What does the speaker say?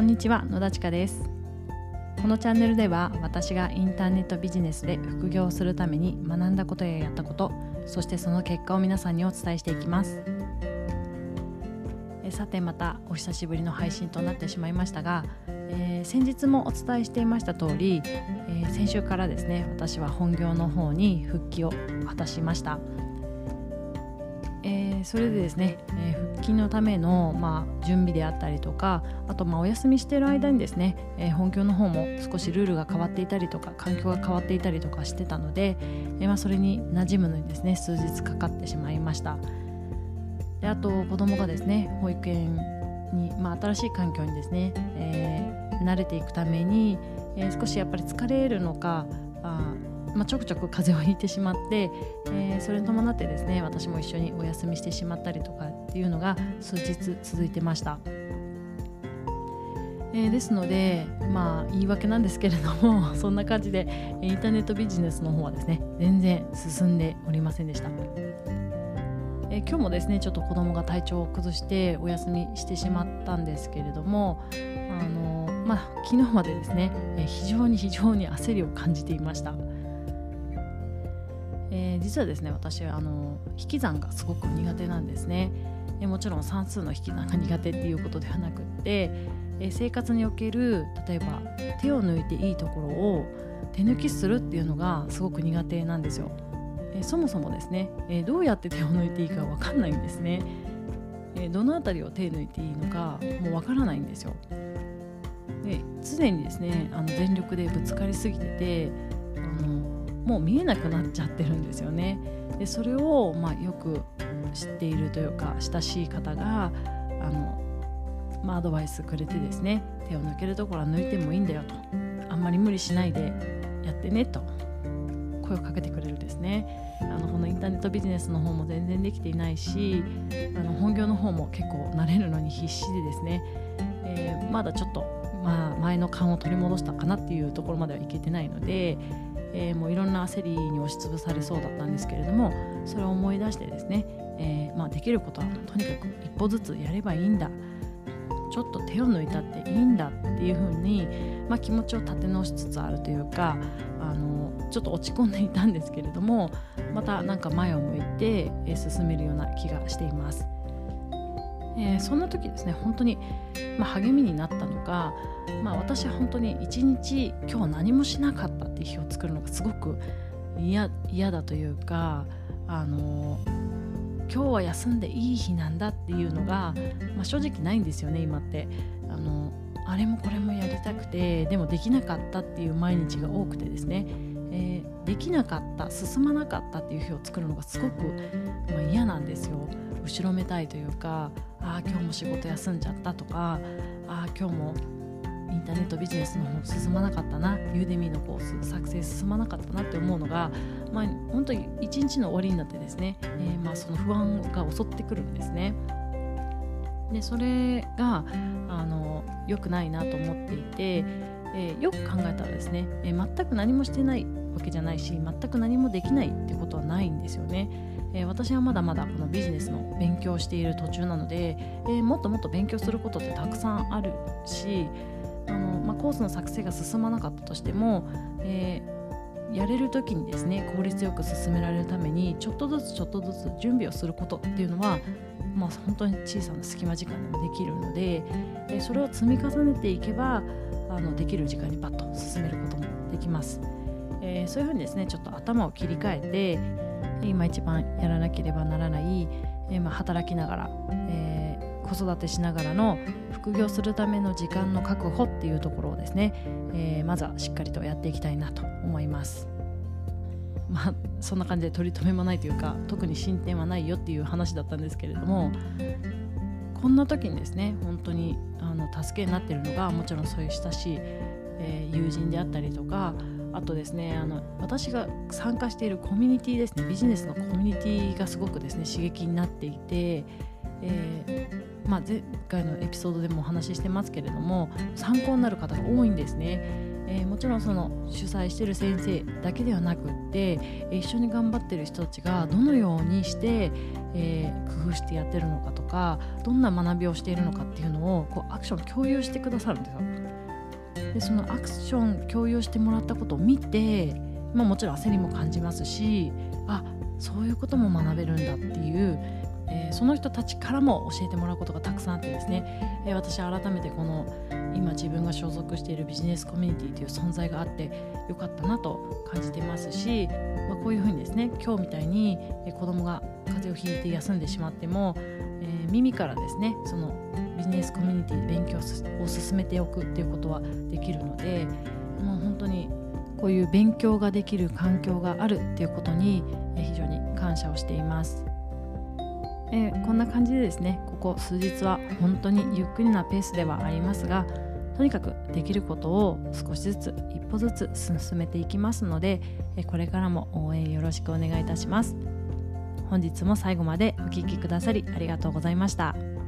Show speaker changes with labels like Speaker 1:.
Speaker 1: こんにちは野田千佳です。このチャンネルでは私がインターネットビジネスで副業をするために学んだことややったことそしてその結果を皆さんにお伝えしていきます。えさてまたお久しぶりの配信となってしまいましたが、えー、先日もお伝えしていました通り、えー、先週からですね私は本業の方に復帰を果たしました。えー、それでですね、えー、復帰のための、まあ、準備であったりとかあとまあお休みしている間にですね、えー、本業の方も少しルールが変わっていたりとか環境が変わっていたりとかしてたので、えまあ、それに馴染むのにですね数日かかってしまいました。であと子供がですね保育園に、まあ、新しい環境にですね、え慣れていくために、え少しやっぱり疲れるのかあまあ、ちょくちょく風邪をひいてしまって、えー、それに伴ってですね私も一緒にお休みしてしまったりとかっていうのが数日続いてました。えー、ですのでまあ言い訳なんですけれども そんな感じでインターネットビジネスの方はですね全然進んでおりませんでした。えー、今日もですねちょっと子供が体調を崩してお休みしてしまったんですけれどもあのまあ、昨日までですね、え非常に非常に焦りを感じていました。実はですね私あの引き算がすごく苦手なんですね、え、もちろん算数の引き算が苦手っていうことではなくって、え、生活における例えば手を抜いていいところを手抜きするっていうのがすごく苦手なんですよ、えそもそもですね、えどうやって手を抜いていいか分かんないんですね、えどの辺りを手抜いていいのかもう分からないんですよ。で常にですねあの全力でぶつかりすぎててもう見えなくなっちゃってるんですよね。でそれを、まあ、よく知っているというか親しい方があの、まあ、アドバイスくれてですね手を抜けるところは抜いてもいいんだよと。あんまり無理しないでやってねと声をかけてくれるんですね。あのこのインターネットビジネスの方も全然できていないしあの本業の方も結構慣れるのに必死でですね、えー、まだちょっと、まあ、前の勘を取り戻したかなっていうところまではいけてないのでえー、もういろんな焦りに押しつぶされそうだったんですけれどもそれを思い出してですね、えー、まあ、できることはとにかく一歩ずつやればいいんだちょっと手を抜いたっていいんだっていうふうに、まあ、気持ちを立て直しつつあるというかあのちょっと落ち込んでいたんですけれどもまたなんか前を向いて進めるような気がしています。えー、そんな時ですね本当に、まあ、励みになったのが、まあ、私は本当に一日今日何もしなかったっていう日を作るのがすごく嫌だというかあの今日は休んでいい日なんだっていうのが、まあ、正直ないんですよね今って。あのあれもこれもやりたくてでもできなかったっていう毎日が多くてですね、え、できなかった進まなかったっていう日を作るのがすごく、ま、嫌なんですよ。後ろめたいというかああ今日も仕事休んじゃったとかああ今日もインターネットビジネスの方進まなかったなユーデミーのコース作成進まなかったなって思うのが、まあ、本当に一日の終わりになってですね、えー、まあその不安が襲ってくるんですね。でそれがあの良くないなと思っていて、えー、よく考えたらですね、えー、全く何もしてないわけじゃないし全く何もできないってことはないんですよね。えー、私はまだまだこのビジネスの勉強をしている途中なので、えー、もっともっと勉強することってたくさんあるしあの、まあ、コースの作成が進まなかったとしても、えー、やれる時にですね効率よく進められるためにちょっとずつちょっとずつ準備をすることっていうのは、まあ、本当に小さな隙間時間でもできるので、え、それを積み重ねていけばあのできる時間にパッと進めることもできます。えー、そういうふうにですねちょっと頭を切り替えて今一番やらなければならない、えー、まあ、働きながら、えー、子育てしながらの副業するための時間の確保っていうところをですね、え、まずはしっかりとやっていきたいなと思います。まあ、そんな感じで取り留めもないというか特に進展はないよっていう話だったんですけれどもこんな時にですね本当にあの助けになってるのがもちろんそういう親しい、えー、友人であったりとかあとですねあの私が参加しているコミュニティですねビジネスのコミュニティがすごくですね刺激になっていて、えー、まあ、前回のエピソードでもお話ししてますけれども参考になる方が多いんですね。えー、もちろんその主催してる先生だけではなくって一緒に頑張ってる人たちがどのようにして、えー、工夫してやってるのかとかどんな学びをしているのかっていうのをこうアクション共有してくださるんですよ。でそのアクション共有してもらったことを見て、まあ、もちろん焦りも感じますしあそういうことも学べるんだっていう、えー、その人たちからも教えてもらうことがたくさんあってですね、えー、私改めてこの今自分が所属しているビジネスコミュニティという存在があってよかったなと感じてますし、まあ、こういうふうにですね今日みたいに子供が風邪をひいて休んでしまっても、えー、耳からですねそのビジネスコミュニティで勉強を進めておくっていうことはできるのでもう本当にこういう勉強ができる環境があるっていうことに非常に感謝をしています。えー、こんな感じでですねここ数日は本当にゆっくりなペースではありますがとにかくできることを少しずつ一歩ずつ進めていきますのでこれからも応援よろしくお願いいたします本日も最後までお聴きくださりありがとうございました。